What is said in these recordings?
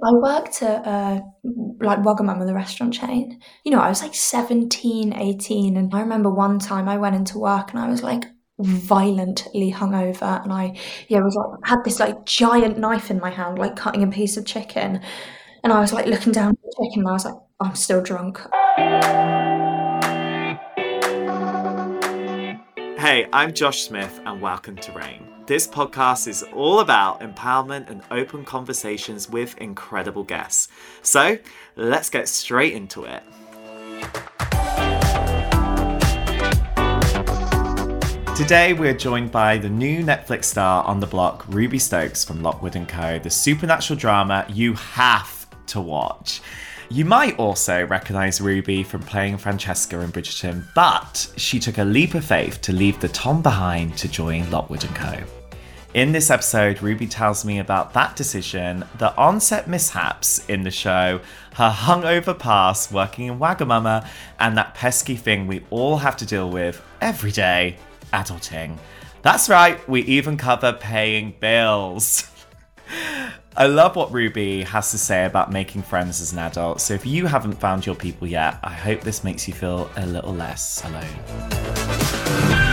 I worked at uh, like Wagamama, the restaurant chain. You know, I was like 17, 18. And I remember one time I went into work and I was like violently hungover. And I, yeah, was like, had this like giant knife in my hand, like cutting a piece of chicken. And I was like looking down at the chicken and I was like, I'm still drunk. Hey, I'm Josh Smith, and welcome to Rain. This podcast is all about empowerment and open conversations with incredible guests. So let's get straight into it. Today, we're joined by the new Netflix star on the block, Ruby Stokes from Lockwood & Co., the supernatural drama you have to watch. You might also recognise Ruby from playing Francesca in Bridgerton, but she took a leap of faith to leave the ton behind to join Lockwood & Co. In this episode, Ruby tells me about that decision, the onset mishaps in the show, her hungover past working in Wagamama, and that pesky thing we all have to deal with every day adulting. That's right, we even cover paying bills. I love what Ruby has to say about making friends as an adult, so if you haven't found your people yet, I hope this makes you feel a little less alone.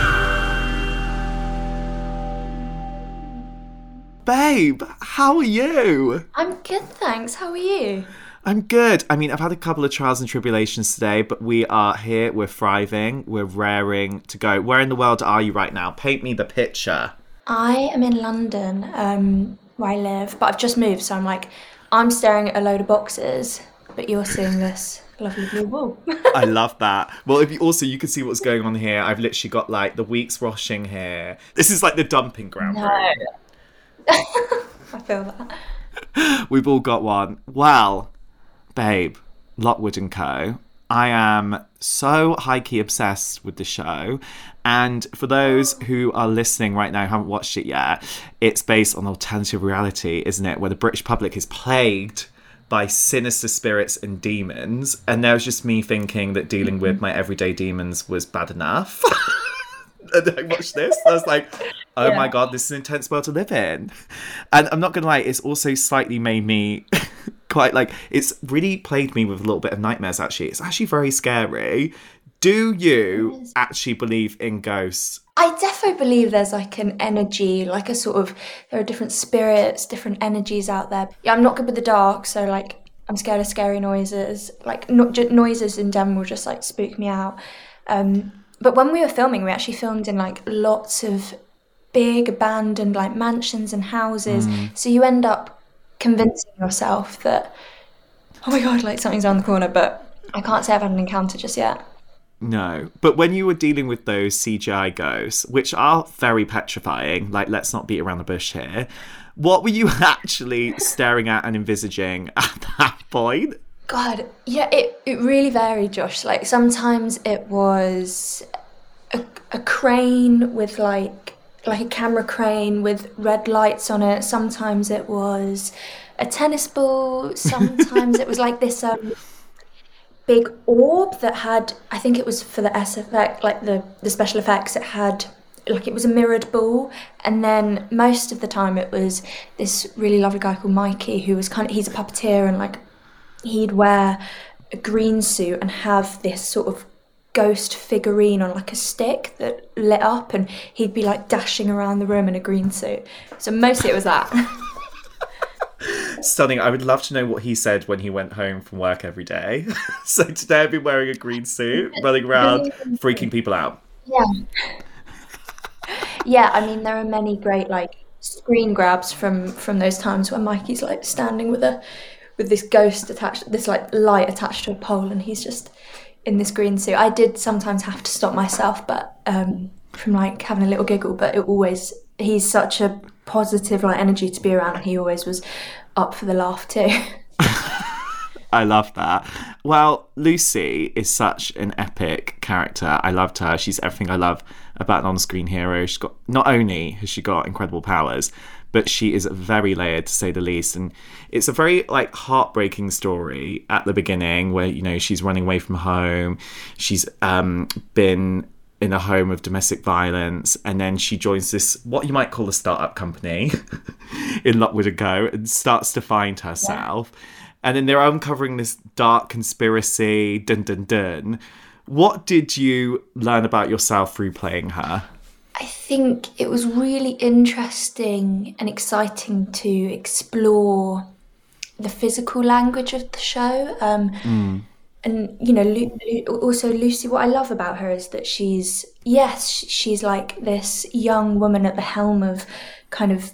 Babe, how are you? I'm good, thanks. How are you? I'm good. I mean, I've had a couple of trials and tribulations today, but we are here. We're thriving. We're raring to go. Where in the world are you right now? Paint me the picture. I am in London, um, where I live, but I've just moved, so I'm like, I'm staring at a load of boxes, but you're seeing this lovely blue wall. I love that. Well, if you also you can see what's going on here. I've literally got like the week's washing here. This is like the dumping ground. No. room. I feel that. We've all got one. Well, babe, Lockwood and Co. I am so high key obsessed with the show. And for those who are listening right now, haven't watched it yet, it's based on alternative reality, isn't it? Where the British public is plagued by sinister spirits and demons. And there was just me thinking that dealing with mm-hmm. my everyday demons was bad enough. and I watched this. I was like, oh Yeah. my god, this is an intense world to live in. And I'm not gonna lie, it's also slightly made me quite like it's really played me with a little bit of nightmares actually. It's actually very scary. Do you actually believe in ghosts? I definitely believe there's like an energy, like a sort of, there are different spirits, different energies out there. Yeah, I'm not good with the dark, so like, I'm scared of scary noises. Like, not just noises in general just like spook me out. Um, but when we were filming, we actually filmed in like lots of big abandoned like mansions and houses. Mm. So you end up convincing yourself that, oh my god, like something's around the corner, but I can't say I've had an encounter just yet. No. But when you were dealing with those CGI ghosts, which are very petrifying, like let's not beat around the bush here, what were you actually staring at and envisaging at that point? God, yeah, it, it really varied, Josh. Like sometimes it was a, a crane with like like a camera crane with red lights on it. Sometimes it was a tennis ball. Sometimes it was like this um, big orb that had. I think it was for the S effect, like the the special effects. It had like it was a mirrored ball, and then most of the time it was this really lovely guy called Mikey who was kind of he's a puppeteer and like he'd wear a green suit and have this sort of ghost figurine on like a stick that lit up and he'd be like dashing around the room in a green suit so mostly it was that Stunning. I would love to know what he said when he went home from work every day. so today I've been wearing a green suit, running around, freaking people out. Yeah. Yeah, I mean there are many great like screen grabs from from those times when Mikey's like standing with a with this ghost attached this like light attached to a pole and he's just in this green suit. I did sometimes have to stop myself but um from like having a little giggle, but it always he's such a positive like energy to be around and he always was up for the laugh too. I love that. Well, Lucy is such an epic character. I loved her. She's everything I love about an on-screen hero. She's got not only has she got incredible powers, but she is very layered to say the least. And it's a very like heartbreaking story at the beginning where you know she's running away from home. She's um, been in a home of domestic violence and then she joins this what you might call a startup company in Lockwood and Co. and starts to find herself yeah. and then they're uncovering this dark conspiracy dun dun dun what did you learn about yourself through playing her I think it was really interesting and exciting to explore the physical language of the show um, mm. and you know Lu- Lu- also lucy what i love about her is that she's yes she's like this young woman at the helm of kind of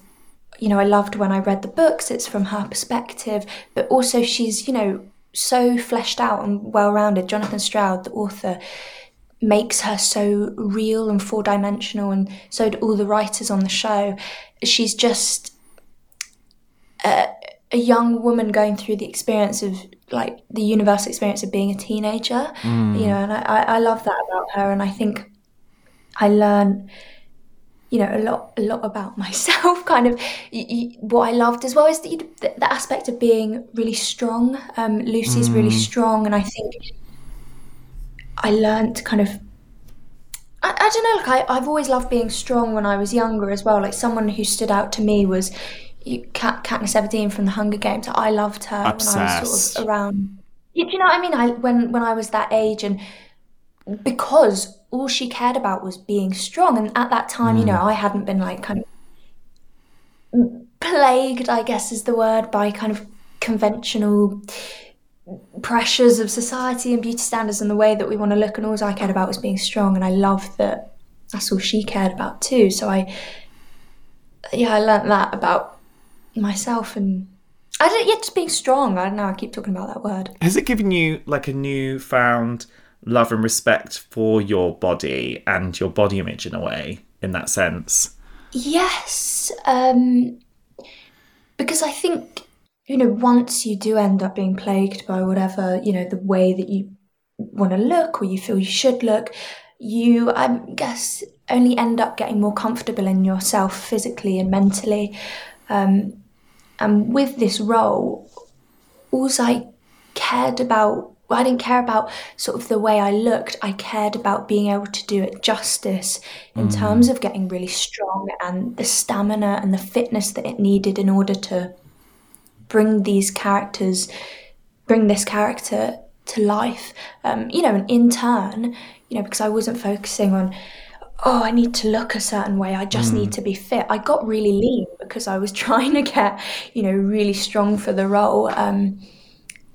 you know i loved when i read the books it's from her perspective but also she's you know so fleshed out and well-rounded. Jonathan stroud the author makes her so real and four-dimensional and so do all the writers on the show she's just a, a young woman going through the experience of like the universal experience of being a teenager mm. you know and I, I love that about her and i think i learn you know a lot a lot about myself kind of what i loved as well is the, the, the aspect of being really strong um, lucy's mm. really strong and i think i learned to kind of I, I don't know like I, i've always loved being strong when i was younger as well like someone who stood out to me was you, Kat, Katniss Everdeen from the Hunger Games. I loved her Obsessed. when I was sort of around. Do you know what I mean? I when when I was that age, and because all she cared about was being strong, and at that time, mm. you know. I hadn't been like kind of plagued, I guess is the word, by kind of conventional pressures of society and beauty standards and the way that we want to look. And all I cared about was being strong, and I loved that. That's all she cared about too. So I, yeah, I learned that about myself and I don't yet just being strong. I don't know. I keep talking about that word. Has it given you like a newfound love and respect for your body and your body image in a way, in that sense? Yes, um, because I think you know once you do end up being plagued by whatever you know the way that you want to look or you feel you should look, you I guess only end up getting more comfortable in yourself physically and mentally. Um, and with this role, all I cared about, I didn't care about sort of the way I looked. I cared about being able to do it justice in mm. terms of getting really strong and the stamina and the fitness that it needed in order to bring these characters, bring this character to life. Um, you know, and in turn, you know, because I wasn't focusing on oh, I need to look a certain way. I just mm. need to be fit. I got really lean because I was trying to get, you know, really strong for the role. Um,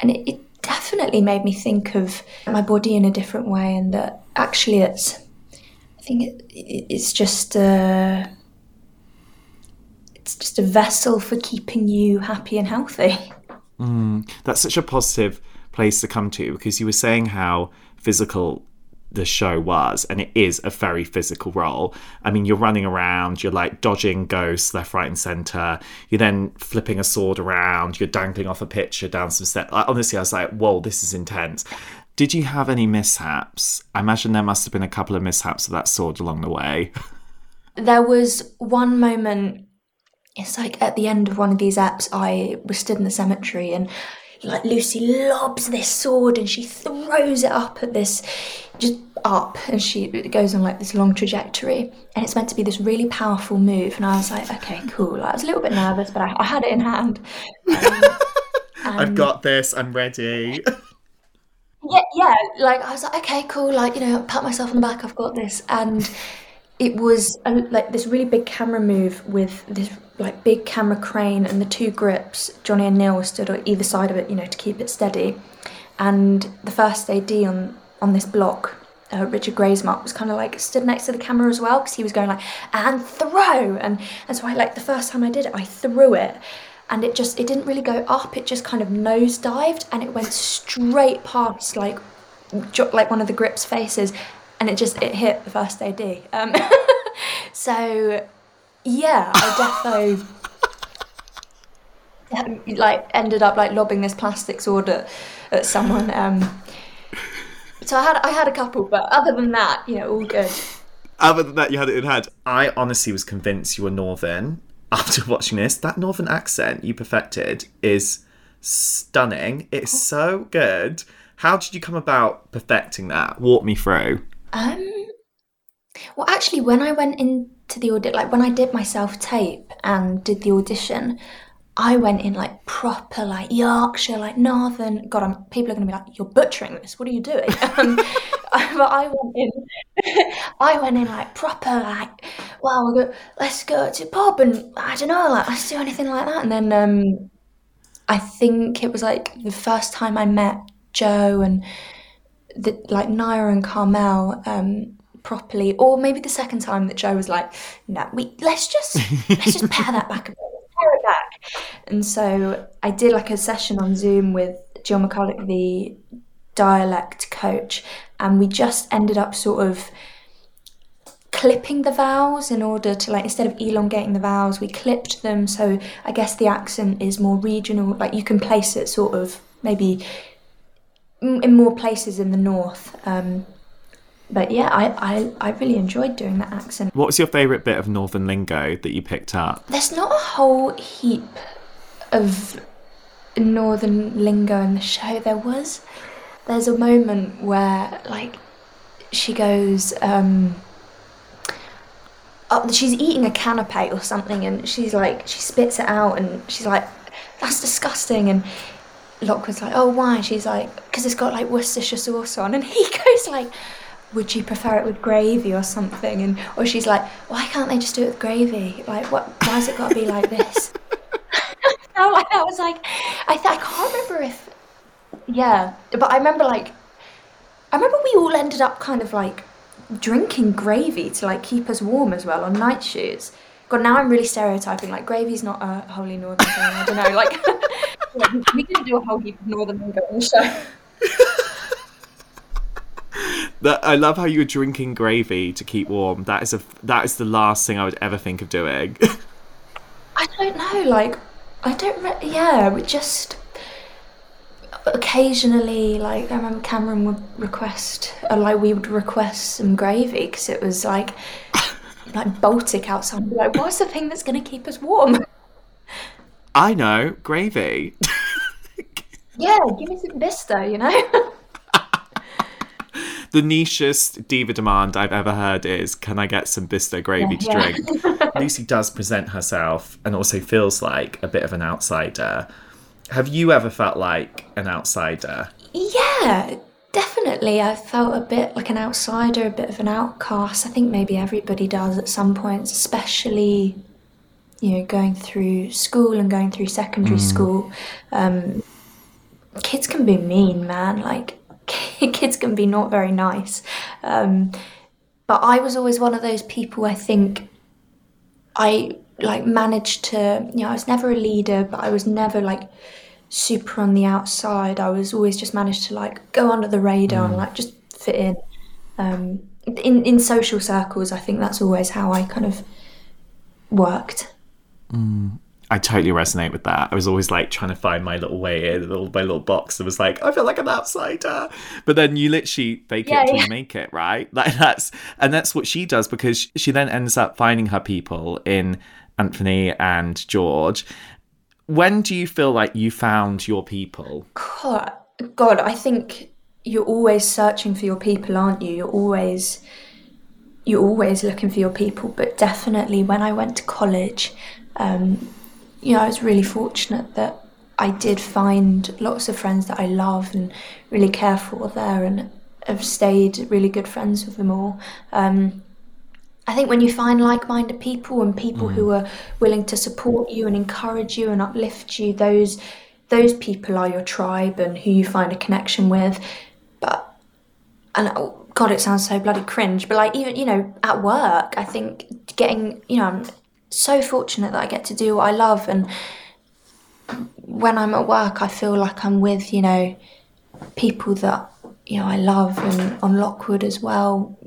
and it, it, definitely made me think of my body in a different way and that actually it's, I think it, it's just a, it's just a vessel for keeping you happy and healthy. Mm, that's such a positive place to come to because you were saying how physical the show was and it is a very physical role. I mean you're running around you're like dodging ghosts left right and center. You're then flipping a sword around you're dangling off a picture down some steps. Honestly i was like whoa this is intense. Did you have any mishaps? I imagine there must have been a couple of mishaps of that sword along the way. There was one moment it's like at the end of one of these apps i was stood in the cemetery and like Lucy lobs this sword and she throws it up at this, just up, and she it goes on like this long trajectory, and it's meant to be this really powerful move. And I was like, okay, cool. I was a little bit nervous, but I, I had it in hand. Um, I've got this. I'm ready. yeah, yeah. Like I was like, okay, cool. Like you know, pat myself on the back. I've got this, and it was a, like this really big camera move with this like big camera crane and the two grips. Johnny and Neil stood on either side of it, you know, to keep it steady. And the first AD on on this block, uh, Richard Graysmark, was kind of like stood next to the camera as well because he was going like and throw and and so I like the first time I did it, I threw it. And it just it didn't really go up. It just kind of nosedived, and it went straight past like like one of the grips faces, and it just it hit the first AD. Um, so yeah, I defo like ended up like lobbing this plastic sword at, at someone. Um, so I had I had a couple, but other than that, you know, all good. Other than that, you had it in hand. I honestly was convinced you were Northern after watching this. That Northern accent you perfected is stunning. It's so good. How did you come about perfecting that? Walk me through. Um, well, actually, when I went into the audit, like when I did my self tape and did the audition, I went in like proper, like Yorkshire, like Northern. God, I'm, people are going to be like, "You're butchering this. What are you doing?" um, but I went in, I went in like proper, like, "Well, we'll go, let's go to pub and I don't know, like let's do anything like that." And then um, I think it was like the first time I met Joe and the like Naya and Carmel. Um, properly or maybe the second time that Joe was like no we let's just let's just pare that back a bit pare it back. And so I did like a session on Zoom with Jill McCulloch the dialect coach and we just ended up sort of clipping the vowels in order to like instead of elongating the vowels we clipped them. So I guess the accent is more regional like you can place it sort of maybe in more places in the north um, but yeah, I, I, I really enjoyed doing that accent. What was your favourite bit of Northern lingo that you picked up? There's not a whole heap of Northern lingo in the show. There was. There's a moment where, like, she goes, um, oh, she's eating a canapé or something, and she's like, she spits it out, and she's like, that's disgusting. And Locke was like, oh, why? She's like, because it's got like Worcestershire sauce on. And he goes like, would you prefer it with gravy or something? And or she's like, why can't they just do it with gravy? Like, what? Why's it got to be like this? I I was like, I th- I can't remember if, yeah, but I remember like, I remember we all ended up kind of like drinking gravy to like keep us warm as well on night shoots. God, now I'm really stereotyping. Like gravy's not a wholly northern thing. I don't know. Like we didn't do a whole heap of northern lingo on the show. That I love how you were drinking gravy to keep warm. That is a that is the last thing I would ever think of doing. I don't know. Like I don't. Re- yeah, we just occasionally like I remember Cameron would request, or like we would request some gravy because it was like like Baltic outside. Like, what's the thing that's going to keep us warm? I know gravy. yeah, give me some Bisto, you know. The nichest diva demand I've ever heard is, "Can I get some Bisto gravy to Yeah. drink?" Lucy does present herself and also feels like a bit of an outsider. Have you ever felt like an outsider? Yeah, definitely. I felt a bit like an outsider, a bit of an outcast. I think maybe everybody does at some points, especially, you know, going through school and going through secondary school. Um, kids can be mean, man. Like, kids can be not very nice. Um, but I was always one of those people, I think, I like managed to, you know, I was never a leader, but I was never like super on the outside. I was always just managed to like go under the radar and like just fit in. Um, in in social circles, I think that's always how I kind of worked. I totally resonate with that. I was always like trying to find my little way in, little my little box. I was like, I feel like an outsider. But then you literally fake Yeah, it till yeah. you make it, right? Like that's and that's what she does because she then ends up finding her people in Anthony and George. When do you feel like you found your people? God, God, I think you're always searching for your people, aren't you? You're always you're always looking for your people. But definitely, when I went to college, um, you know, I was really fortunate that I did find lots of friends that I love and really care for there, and have stayed really good friends with them all. Um, I think when you find like minded people and people who are willing to support you and encourage you and uplift you, those those people are your tribe and who you find a connection with. But and oh, God, it sounds so bloody cringe, but like even you know at work, I think getting you know I'm so fortunate that I get to do what I love, and when I'm at work, I feel like I'm with you know people that you know I love, and on Lockwood as well.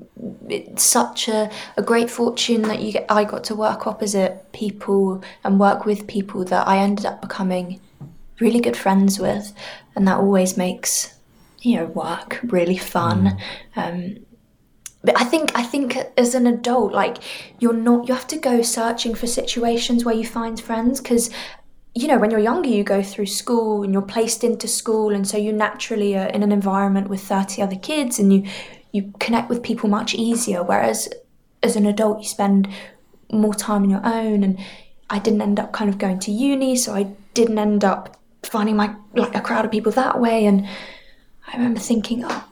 It's such a, a great fortune that you get, I got to work opposite people and work with people that I ended up becoming really good friends with, and that always makes you know work really fun. Um, but I think I think as an adult, like you're not you have to go searching for situations where you find friends because you know when you're younger you go through school and you're placed into school and so you naturally are in an environment with 30 other kids and you you connect with people much easier. Whereas as an adult you spend more time on your own and I didn't end up kind of going to uni so I didn't end up finding my like a crowd of people that way. And I remember thinking oh,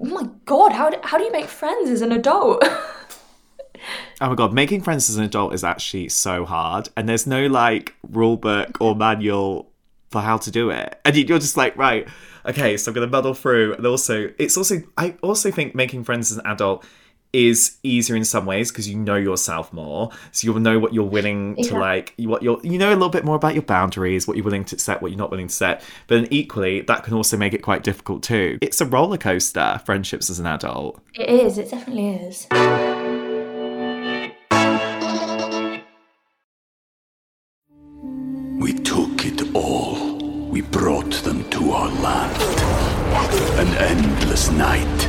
oh my god how do, how do you make friends as an adult Oh my god, making friends as an adult is actually so hard, and there's no like rule book or manual for how to do it, and you- you're just like, right, okay, so I'm gonna muddle through. And also, it's also I also think making friends as an adult is easier in some ways because you know yourself more, so you'll know what you're willing to like, what you're you know a little bit more about your boundaries, what you're willing to set, what you're not willing to set. But then equally, that can also make it quite difficult too. It's a roller coaster, friendships as an adult. it is it definitely is We took it all. We brought them to our land. An endless night,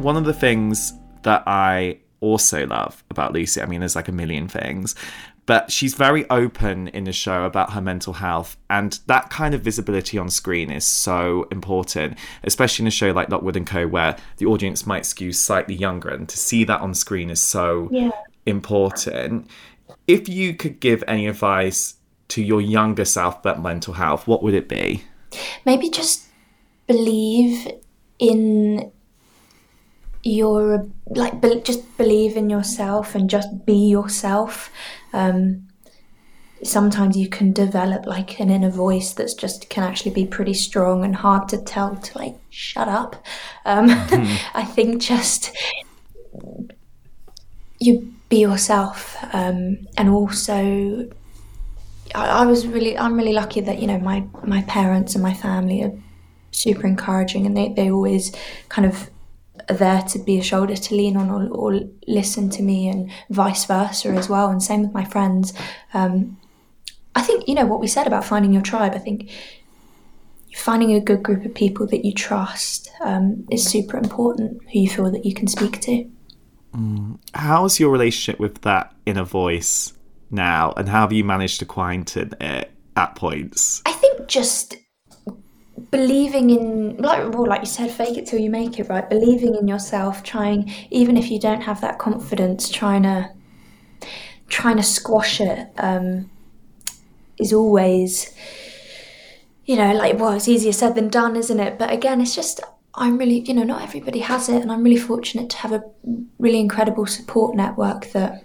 One of the things that I also love about Lucy, I mean, there's like a million things, but she's very open in the show about her mental health, and that kind of visibility on screen is so important, especially in a show like Lockwood and Co., where the audience might skew slightly younger, and to see that on screen is so Yeah. important. If you could give any advice to your younger self about mental health, what would it be? maybe just believe in your like be, just believe in yourself and just be yourself. Um sometimes you can develop like an inner voice that's just can actually be pretty strong and hard to tell to like shut up. Um i think just you be yourself um and also I, I was really I'm really lucky that you know my my parents and my family are super encouraging and they, they always kind of there to be a shoulder to lean on or, or listen to me and vice versa as well. And same with my friends. Um, I think you know what we said about finding your tribe I think finding a good group of people that you trust um, is super important who you feel that you can speak to. How's your relationship with that inner voice now, and how have you managed to quieten it at points? I think just believing in like well like you said fake it till you make it right? Believing in yourself trying even if you don't have that confidence trying to trying to squash it um is always you know like well it's easier said than done isn't it? But again it's just i'm really you know not everybody has it and i'm really fortunate to have a really incredible support network that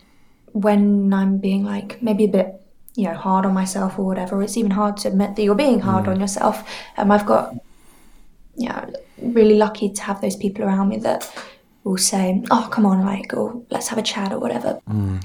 when i'm being like maybe a bit you know hard on myself or whatever it's even hard to admit that you're being hard on yourself um, i've got yeah really lucky to have those people around me that will say, "Oh, come on, like, or let's have a chat or whatever."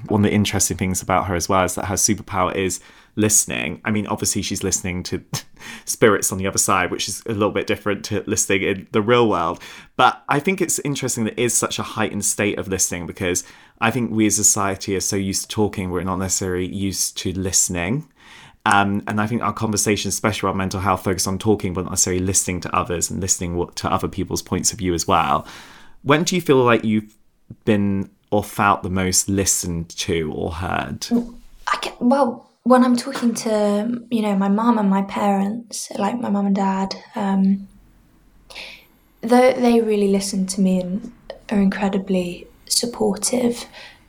One of the interesting things about her as well is that her superpower is listening. I mean, obviously she's listening to spirits on the other side, which is a little bit different to listening in the real world. But I think it's interesting that it is such a heightened state of listening because I think we as a society are so used to talking, we're not necessarily used to listening. Um, and I think our conversations, especially around mental health, focus on talking, but not necessarily listening to others and listening to other people's points of view as well. When do you feel like you've been or felt the most listened to or heard? Get well when I'm talking to you know my mum and my parents, like my mum and dad. Um, they really listen to me and are incredibly supportive.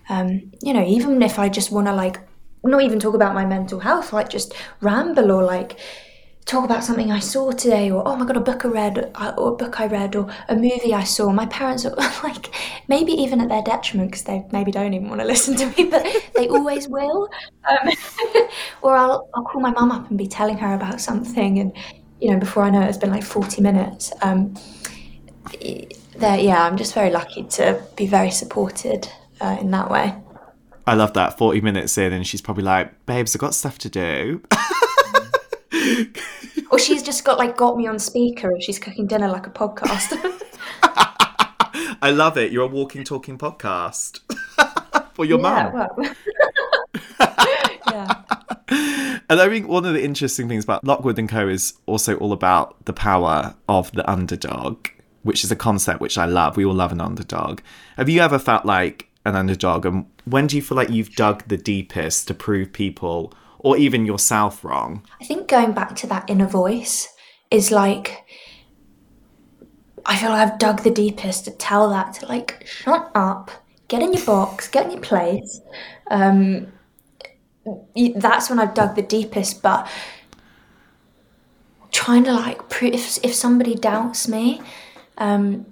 Um, you know, even if I just want to like not even talk about my mental health, like just ramble or like talk about something I saw today, or oh my god, a book I read, uh, or a book I read, or a movie I saw. My parents are like, maybe even at their detriment, because they maybe don't even want to listen to me, but they always will. Um, or I'll I'll call my mum up and be telling her about something, and you know, before I know it, it's been like forty minutes. Um, there, yeah, I'm just very lucky to be very supported uh, in that way. I love that. 40 minutes in, and she's probably like, babes, I've got stuff to do. Or she's just got like got me on speaker and she's cooking dinner like a podcast. I love it. You're a walking, talking podcast for your yeah, mum. well. yeah. And I think one of the interesting things about Lockwood and Co. is also all about the power of the underdog, which is a concept which I love. We all love an underdog. Have you ever felt like an underdog? And when do you feel like you've dug the deepest to prove people or even yourself wrong? I think going back to that inner voice is like I feel like I've dug the deepest to tell that to like shut up, get in your box, get in your place. Um, that's when I've dug the deepest. But trying to like prove if if somebody doubts me, um,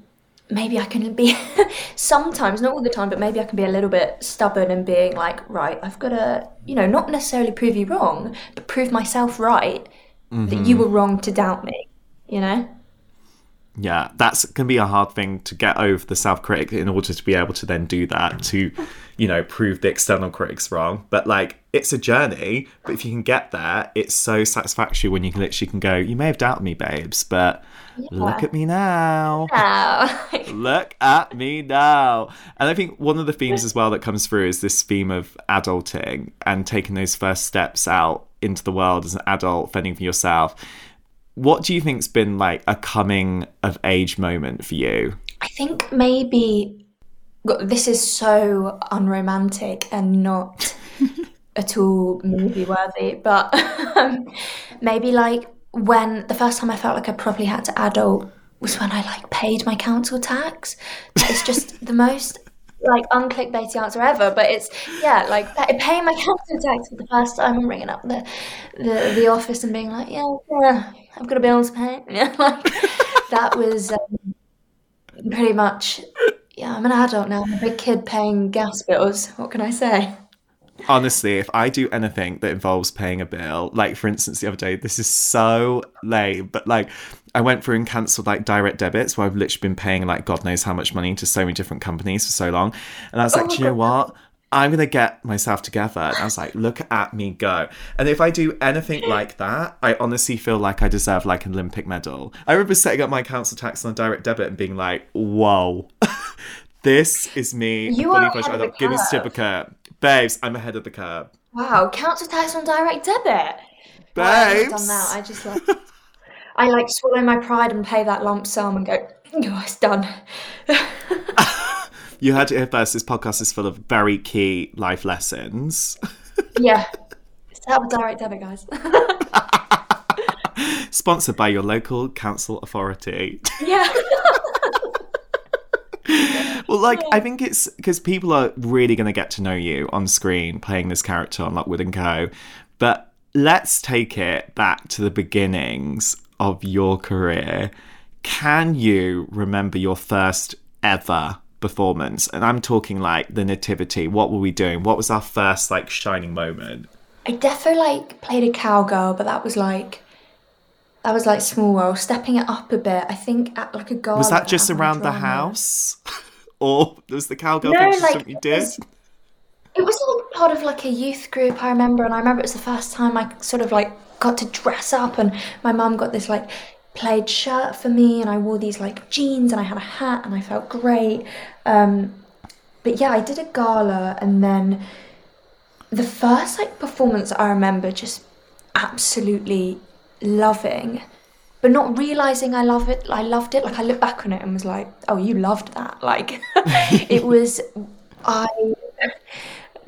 maybe I can be sometimes, not all the time, but maybe I can be a little bit stubborn and being like, right, I've got to, you know, not necessarily prove you wrong, but prove myself right that you were wrong to doubt me. You know. Yeah, that's can be a hard thing to get over the self critic in order to be able to then do that to, you know, prove the external critics wrong. But like, it's a journey. But if you can get there, it's so satisfactory when you can literally can go. You may have doubted me, babes, but look at me now. Oh. Look at me now. And I think one of the themes as well that comes through is this theme of adulting and taking those first steps out into the world as an adult, fending for yourself. What do you think's been like a coming of age moment for you? I think maybe this is so unromantic and not at all movie worthy, but um, maybe like when the first time I felt like I probably had to adult was when I like paid my council tax. It's just the most like unclickbaity answer ever, but it's yeah, like paying my council tax for the first time and ringing up the the, the office and being like, yeah, yeah, I've got a bill to pay. Yeah, like that was um, pretty much. Yeah, I'm an adult now. I'm a big kid paying gas bills. What can I say? Honestly, if I do anything that involves paying a bill, like for instance, the other day, this is so lame, but like I went through and cancelled like direct debits where I've literally been paying like God knows how much money to so many different companies for so long. And I was like, oh my do you know what? I'm gonna get myself together. And I was like, look at me go. And if I do anything like that, I honestly feel like I deserve like an Olympic medal. I remember setting up my council tax on direct debit and being like, whoa. This is me. You are ahead of the Give me a curve. certificate. Babes, I'm ahead of the curve. Wow, council tax on direct debit. Wow, I've Babes. done that. I just like I like swallow my pride and pay that lump sum and go, oh, it's done. You heard it here first. This podcast is full of very key life lessons. yeah. Set up direct debit, guys. Sponsored by your local council authority. yeah. Well, like, I think it's because people are really going to get to know you on screen playing this character on Lockwood and Co. But let's take it back to the beginnings of your career. Can you remember your first ever performance? And I'm talking like the nativity. What were we doing? What was our first like shining moment? I definitely like played a cowgirl, but that was like that was like small world. Stepping it up a bit, I think at like a garden. Was that just around the house? or was the cowgirl No, like, something you did? It was like part of like a youth group, I remember, and I remember it was the first time I sort of like got to dress up, and my mum got this like plaid shirt for me, and I wore these like jeans, and I had a hat, and I felt great. Um, but yeah, I did a gala, and then the first like performance I remember just absolutely loving, but not realizing I love it. I loved it. Like I look back on it and was like, "Oh, you loved that!" Like it was. I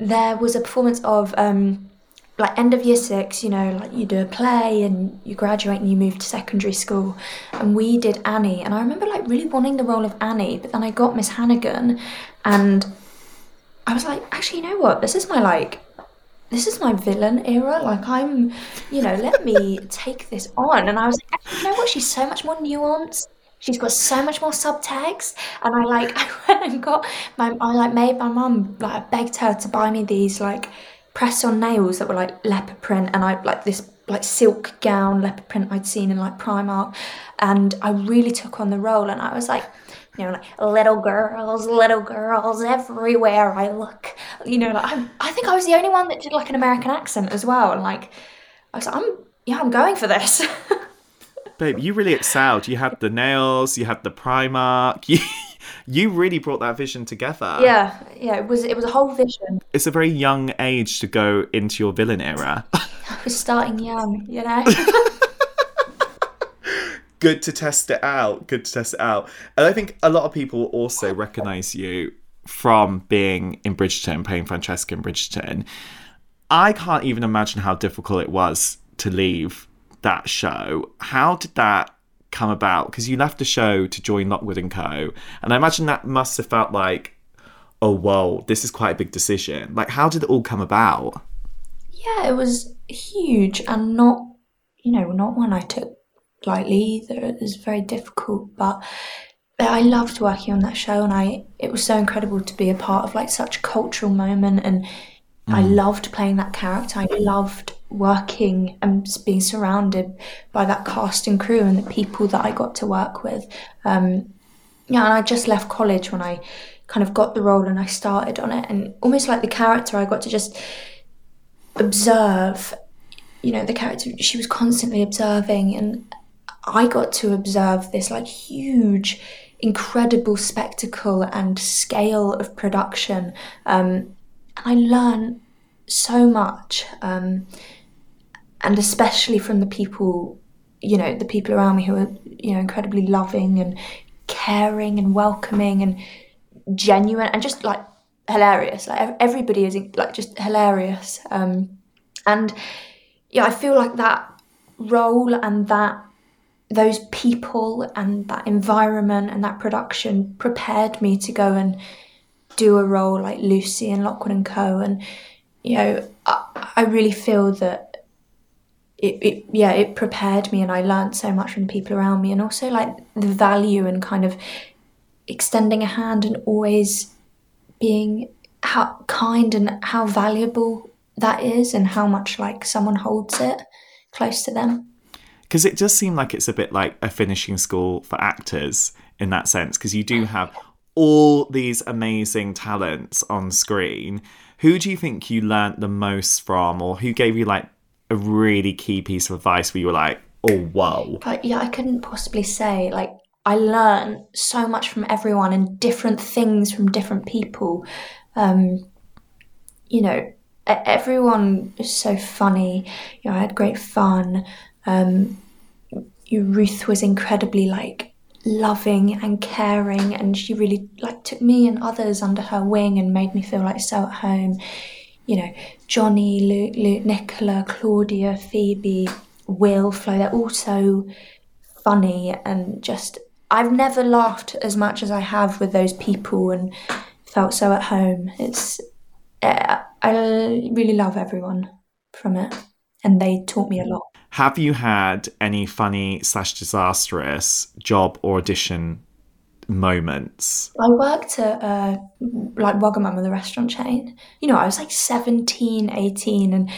there was a performance of um, like end of year six. You know, like you do a play and you graduate and you move to secondary school, and we did Annie. And I remember like really wanting the role of Annie, but then I got Miss Hannigan, and I was like, actually, you know what? This is my like this is my villain era. Like I'm, you know, let me take this on. And I was like, you know what? She's so much more nuanced. She's got so much more subtext. And I like, I went and got my, I like made my mum like begged her to buy me these like press-on nails that were like leopard print, and I like this like silk gown leopard print I'd seen in like Primark, and I really took on the role. And I was like you know, like little girls, little girls everywhere I look. You know, like I'm, I think I was the only one that did like an American accent as well. And like, I was like, I'm, yeah, I'm going for this. Babe, you really excelled. You had the nails, you had the Primark. You, you really brought that vision together. yeah, yeah, it was, it was a whole vision. It's a very young age to go into your villain era. I was starting young, you know. Good to test it out. Good to test it out. And I think a lot of people also recognize you from being in Bridgerton, playing Francesca in Bridgerton. I can't even imagine how difficult it was to leave that show. How did that come about? Because you left the show to join Lockwood and Co. And I imagine that must have felt like, oh, whoa, this is quite a big decision. Like, how did it all come about? yeah, it was huge and not, you know, not one I took lightly either. It was very difficult, but but I loved working on that show, and I it was so incredible to be a part of like such a cultural moment, and I mm. loved playing that character. I loved working and being surrounded by that cast and crew and the people that I got to work with. Um, yeah, and I just left college when I kind of got the role and I started on it, and almost like the character, I got to just observe you know the character she was constantly observing. And i got to observe this like huge incredible spectacle and scale of production. Um, and i learned so much. Um, and especially from the people you know the people around me who are you know incredibly loving and caring and welcoming and genuine and just like hilarious. Like everybody is like just hilarious um and yeah i feel like that role and that those people and that environment and that production prepared me to go and do a role like lucy and lockwood and co and you know i, I really feel that it, it yeah it prepared me and i learned so much from the people around me and also like the value and kind of extending a hand and always being how kind and how valuable that is and how much like someone holds it close to them. Because it does seem like it's a bit like a finishing school for actors in that sense because you do have all these amazing talents on screen. Who do you think you learnt the most from or who gave you like a really key piece of advice where you were like oh whoa. But yeah i couldn't possibly say like i learned so much from everyone and different things from different people. Um you know everyone is so funny. You know i had great fun. Um ruth was incredibly like loving and caring and she really like took me and others under her wing and made me feel like so at home you know johnny luke, luke nicola claudia phoebe will flo they're all so funny and just i've never laughed as much as i have with those people and felt so at home. It's uh, i really love everyone from it and they taught me a lot. Have you had any funny slash disastrous job or audition moments I worked at uh, like Wagamama, the restaurant chain. You know, I was like 17, 18, and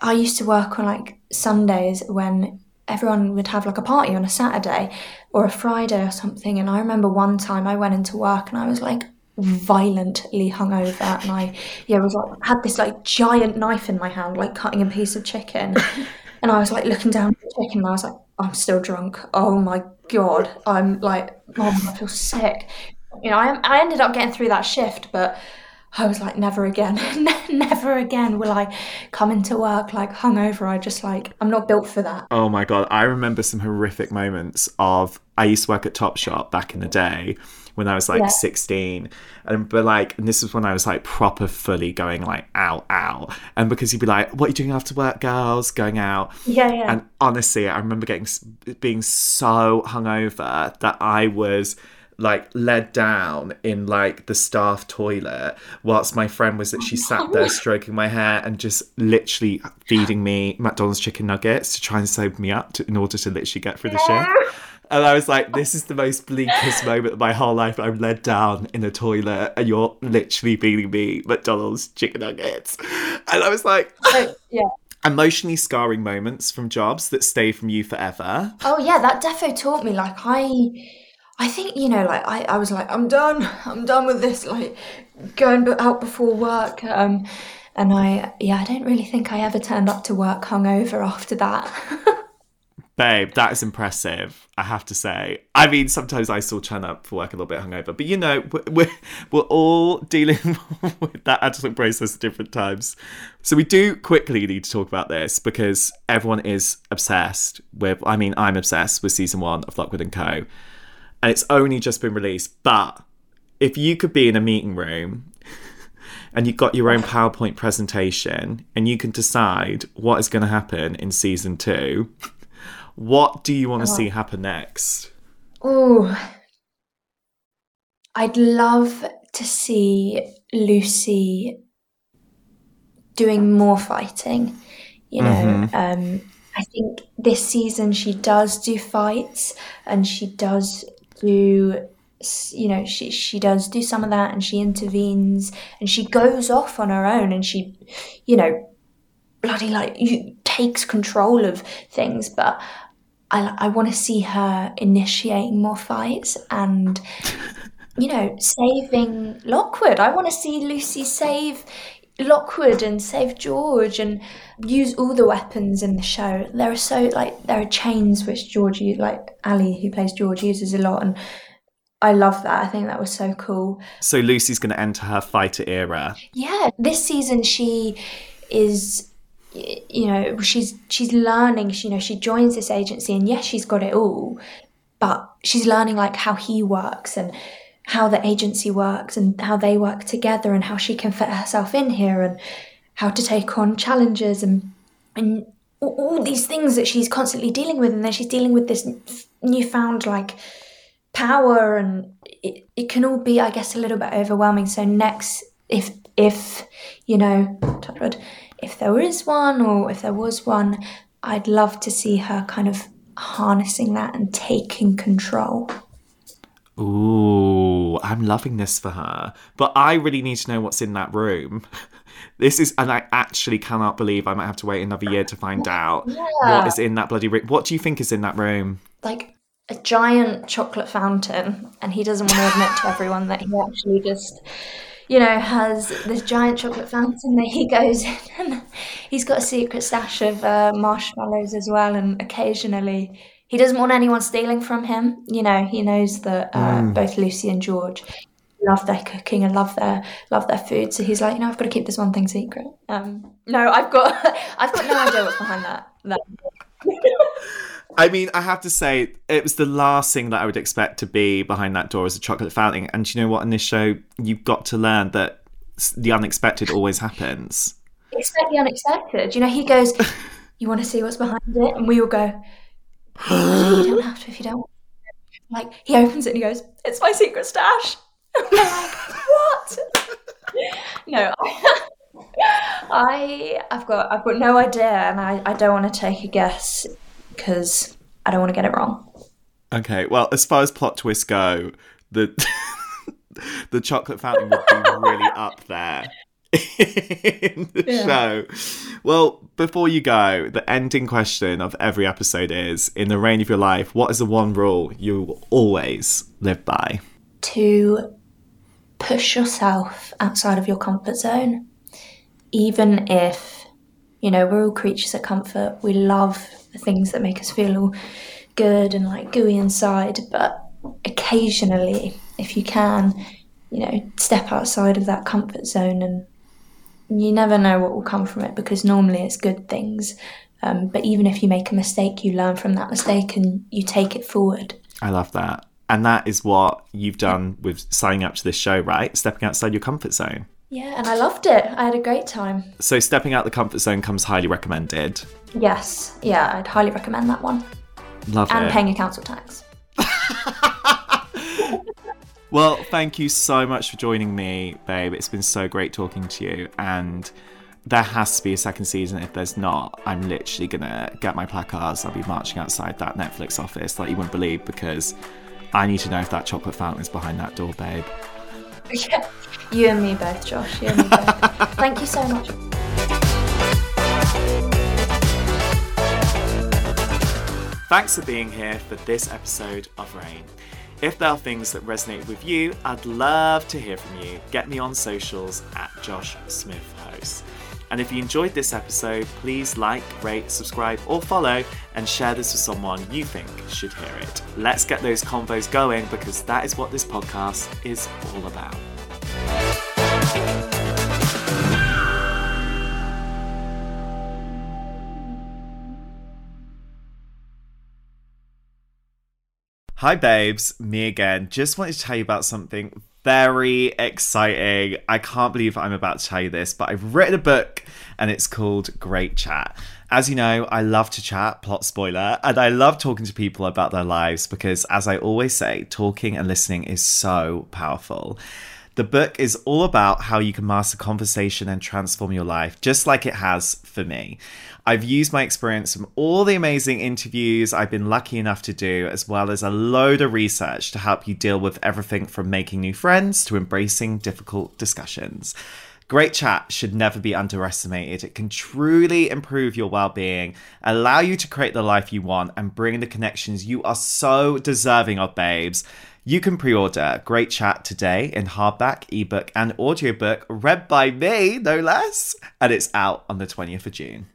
I used to work on like Sundays when everyone would have like a party on a Saturday or a Friday or something. And I remember one time I went into work and I was like violently hungover and I yeah was like had this like giant knife in my hand like cutting a piece of chicken and I was like looking down at the chicken and I was like I'm still drunk oh my god I'm like oh I feel sick you know I, I ended up getting through that shift but I was like, never again, never again will I come into work like hungover. I just like, I'm not built for that. Oh my God. I remember some horrific moments of, I used to work at Topshop back in the day when I was like yeah. 16. And but like, and this was when I was like proper fully going like out, out. And because you'd be like, what are you doing after work, girls? Going out. Yeah, yeah. And honestly, I remember getting, being so hungover that I was like led down in like the staff toilet whilst my friend was that she sat oh, there stroking my hair and just literally feeding me McDonald's chicken nuggets to try and sober me up to, in order to literally get through the shift. And I was like, this is the most bleakest moment of my whole life. I'm led down in a toilet and you're literally feeding me McDonald's chicken nuggets. And I was like, yeah. Emotionally scarring moments from jobs that stay from you forever. Oh yeah, that defo taught me. Like I I think, you know, like I, I was like, I'm done. I'm done with this, like going out before work. Um, and I, yeah, I don't really think I ever turned up to work hungover after that. Babe, that is impressive. I have to say. I mean, sometimes I still turn up for work a little bit hungover, but you know, we're we're all dealing with that adult process at different times. So we do quickly need to talk about this because everyone is obsessed with. I mean, I'm obsessed with season one of Lockwood and Co and it's only just been released. But if you could be in a meeting room and you've got your own PowerPoint presentation and you can decide what is going to happen in season two, what do you want to oh. see happen next? Oh, I'd love to see Lucy doing more fighting. You know, mm-hmm. um, I think this season she does do fights and she does do you know she she does do some of that and she intervenes and she goes off on her own and she you know bloody like you, takes control of things but I, I want to see her initiating more fights and you know saving Lockwood I want to see Lucy save Lockwood and save George and use all the weapons in the show. There are so like there are chains which George like Ali who plays George uses a lot and I love that. I think that was so cool. So Lucy's going to enter her fighter era. Yeah, this season she is you know, she's she's learning, she, you know, she joins this agency and yes, she's got it all, but she's learning like how he works and how the agency works and how they work together and how she can fit herself in here and how to take on challenges and and all these things that she's constantly dealing with. And then she's dealing with this newfound like power and it, it can all be i guess a little bit overwhelming. So next if if you know if there is one or if there was one i'd love to see her kind of harnessing that and taking control Ooh, I'm loving this for her. But I really need to know what's in that room. This is, and I actually cannot believe I might have to wait another year to find out yeah. what is in that bloody room. What do you think is in that room? Like a giant chocolate fountain, and he doesn't want to admit to everyone that he actually just, you know, has this giant chocolate fountain that he goes in, and he's got a secret stash of uh, marshmallows as well, and occasionally he doesn't want anyone stealing from him. You know, he knows that uh, mm. both Lucy and George love their cooking and love their love their food. So he's like, you know, I've got to keep this one thing secret. Um, no, I've got I've got no idea what's behind that. that. I mean, I have to say, it was the last thing that I would expect to be behind that door as a chocolate fountain. And you know what? In this show, you've got to learn that the unexpected always happens. Expect the unexpected. You know, he goes, "You want to see what's behind it?" And we all go, "You don't have to if you don't." Like he opens it and he goes, "It's my secret stash." I'm like, "What?" no. I I've got I've got no idea, and I, I don't want to take a guess because I don't want to get it wrong. Okay, well, as far as plot twists go, the the chocolate fountain would be really up there in the Yeah. show. Well, before you go, the ending question of every episode is in the reign of your life, what is the one rule you will always live by? to push yourself outside of your comfort zone, even if, you know, we're all creatures of comfort. We love the things that make us feel good and like gooey inside, but occasionally, if you can, you know, step outside of that comfort zone and you never know what will come from it because normally it's good things. Um, but even if you make a mistake, you learn from that mistake and you take it forward. I love that. And that is what you've done with signing up to this show, right? Stepping outside your comfort zone. Yeah, and I loved it. I had a great time. So, stepping out the comfort zone comes highly recommended. Yes, yeah, I'd highly recommend that one. Love And it. paying your council tax. Well, thank you so much for joining me, babe. It's been so great talking to you. And there has to be a second season. If there's not, I'm literally gonna get my placards. I'll be marching outside that Netflix office like you wouldn't believe because I need to know if that chocolate fountain is behind that door, babe. Yeah, you and me both, Josh. You and me both. Thank you so much. Thanks for being here for this episode of Reign. If there are things that resonate with you, I'd love to hear from you. Get me on socials at Josh Smith Host. And if you enjoyed this episode, please like, rate, subscribe, or follow, and share this with someone you think should hear it. Let's get those convos going because that is what this podcast is all about. Hi, babes. Me again. Just wanted to tell you about something very exciting. I can't believe I'm about to tell you this, but I've written a book and it's called Great Chat. As you know, I love to chat, plot spoiler, and I love talking to people about their lives because, as I always say, talking and listening is so powerful. The book is all about how you can master conversation and transform your life, just like it has for me. I've used my experience from all the amazing interviews I've been lucky enough to do, as well as a load of research to help you deal with everything from making new friends to embracing difficult discussions. Great chat should never be underestimated. It can truly improve your well being, allow you to create the life you want, and bring the connections you are so deserving of, babes. You can pre order Great Chat today in hardback, ebook, and audiobook, read by me, no less, and it's out on the 20th of June.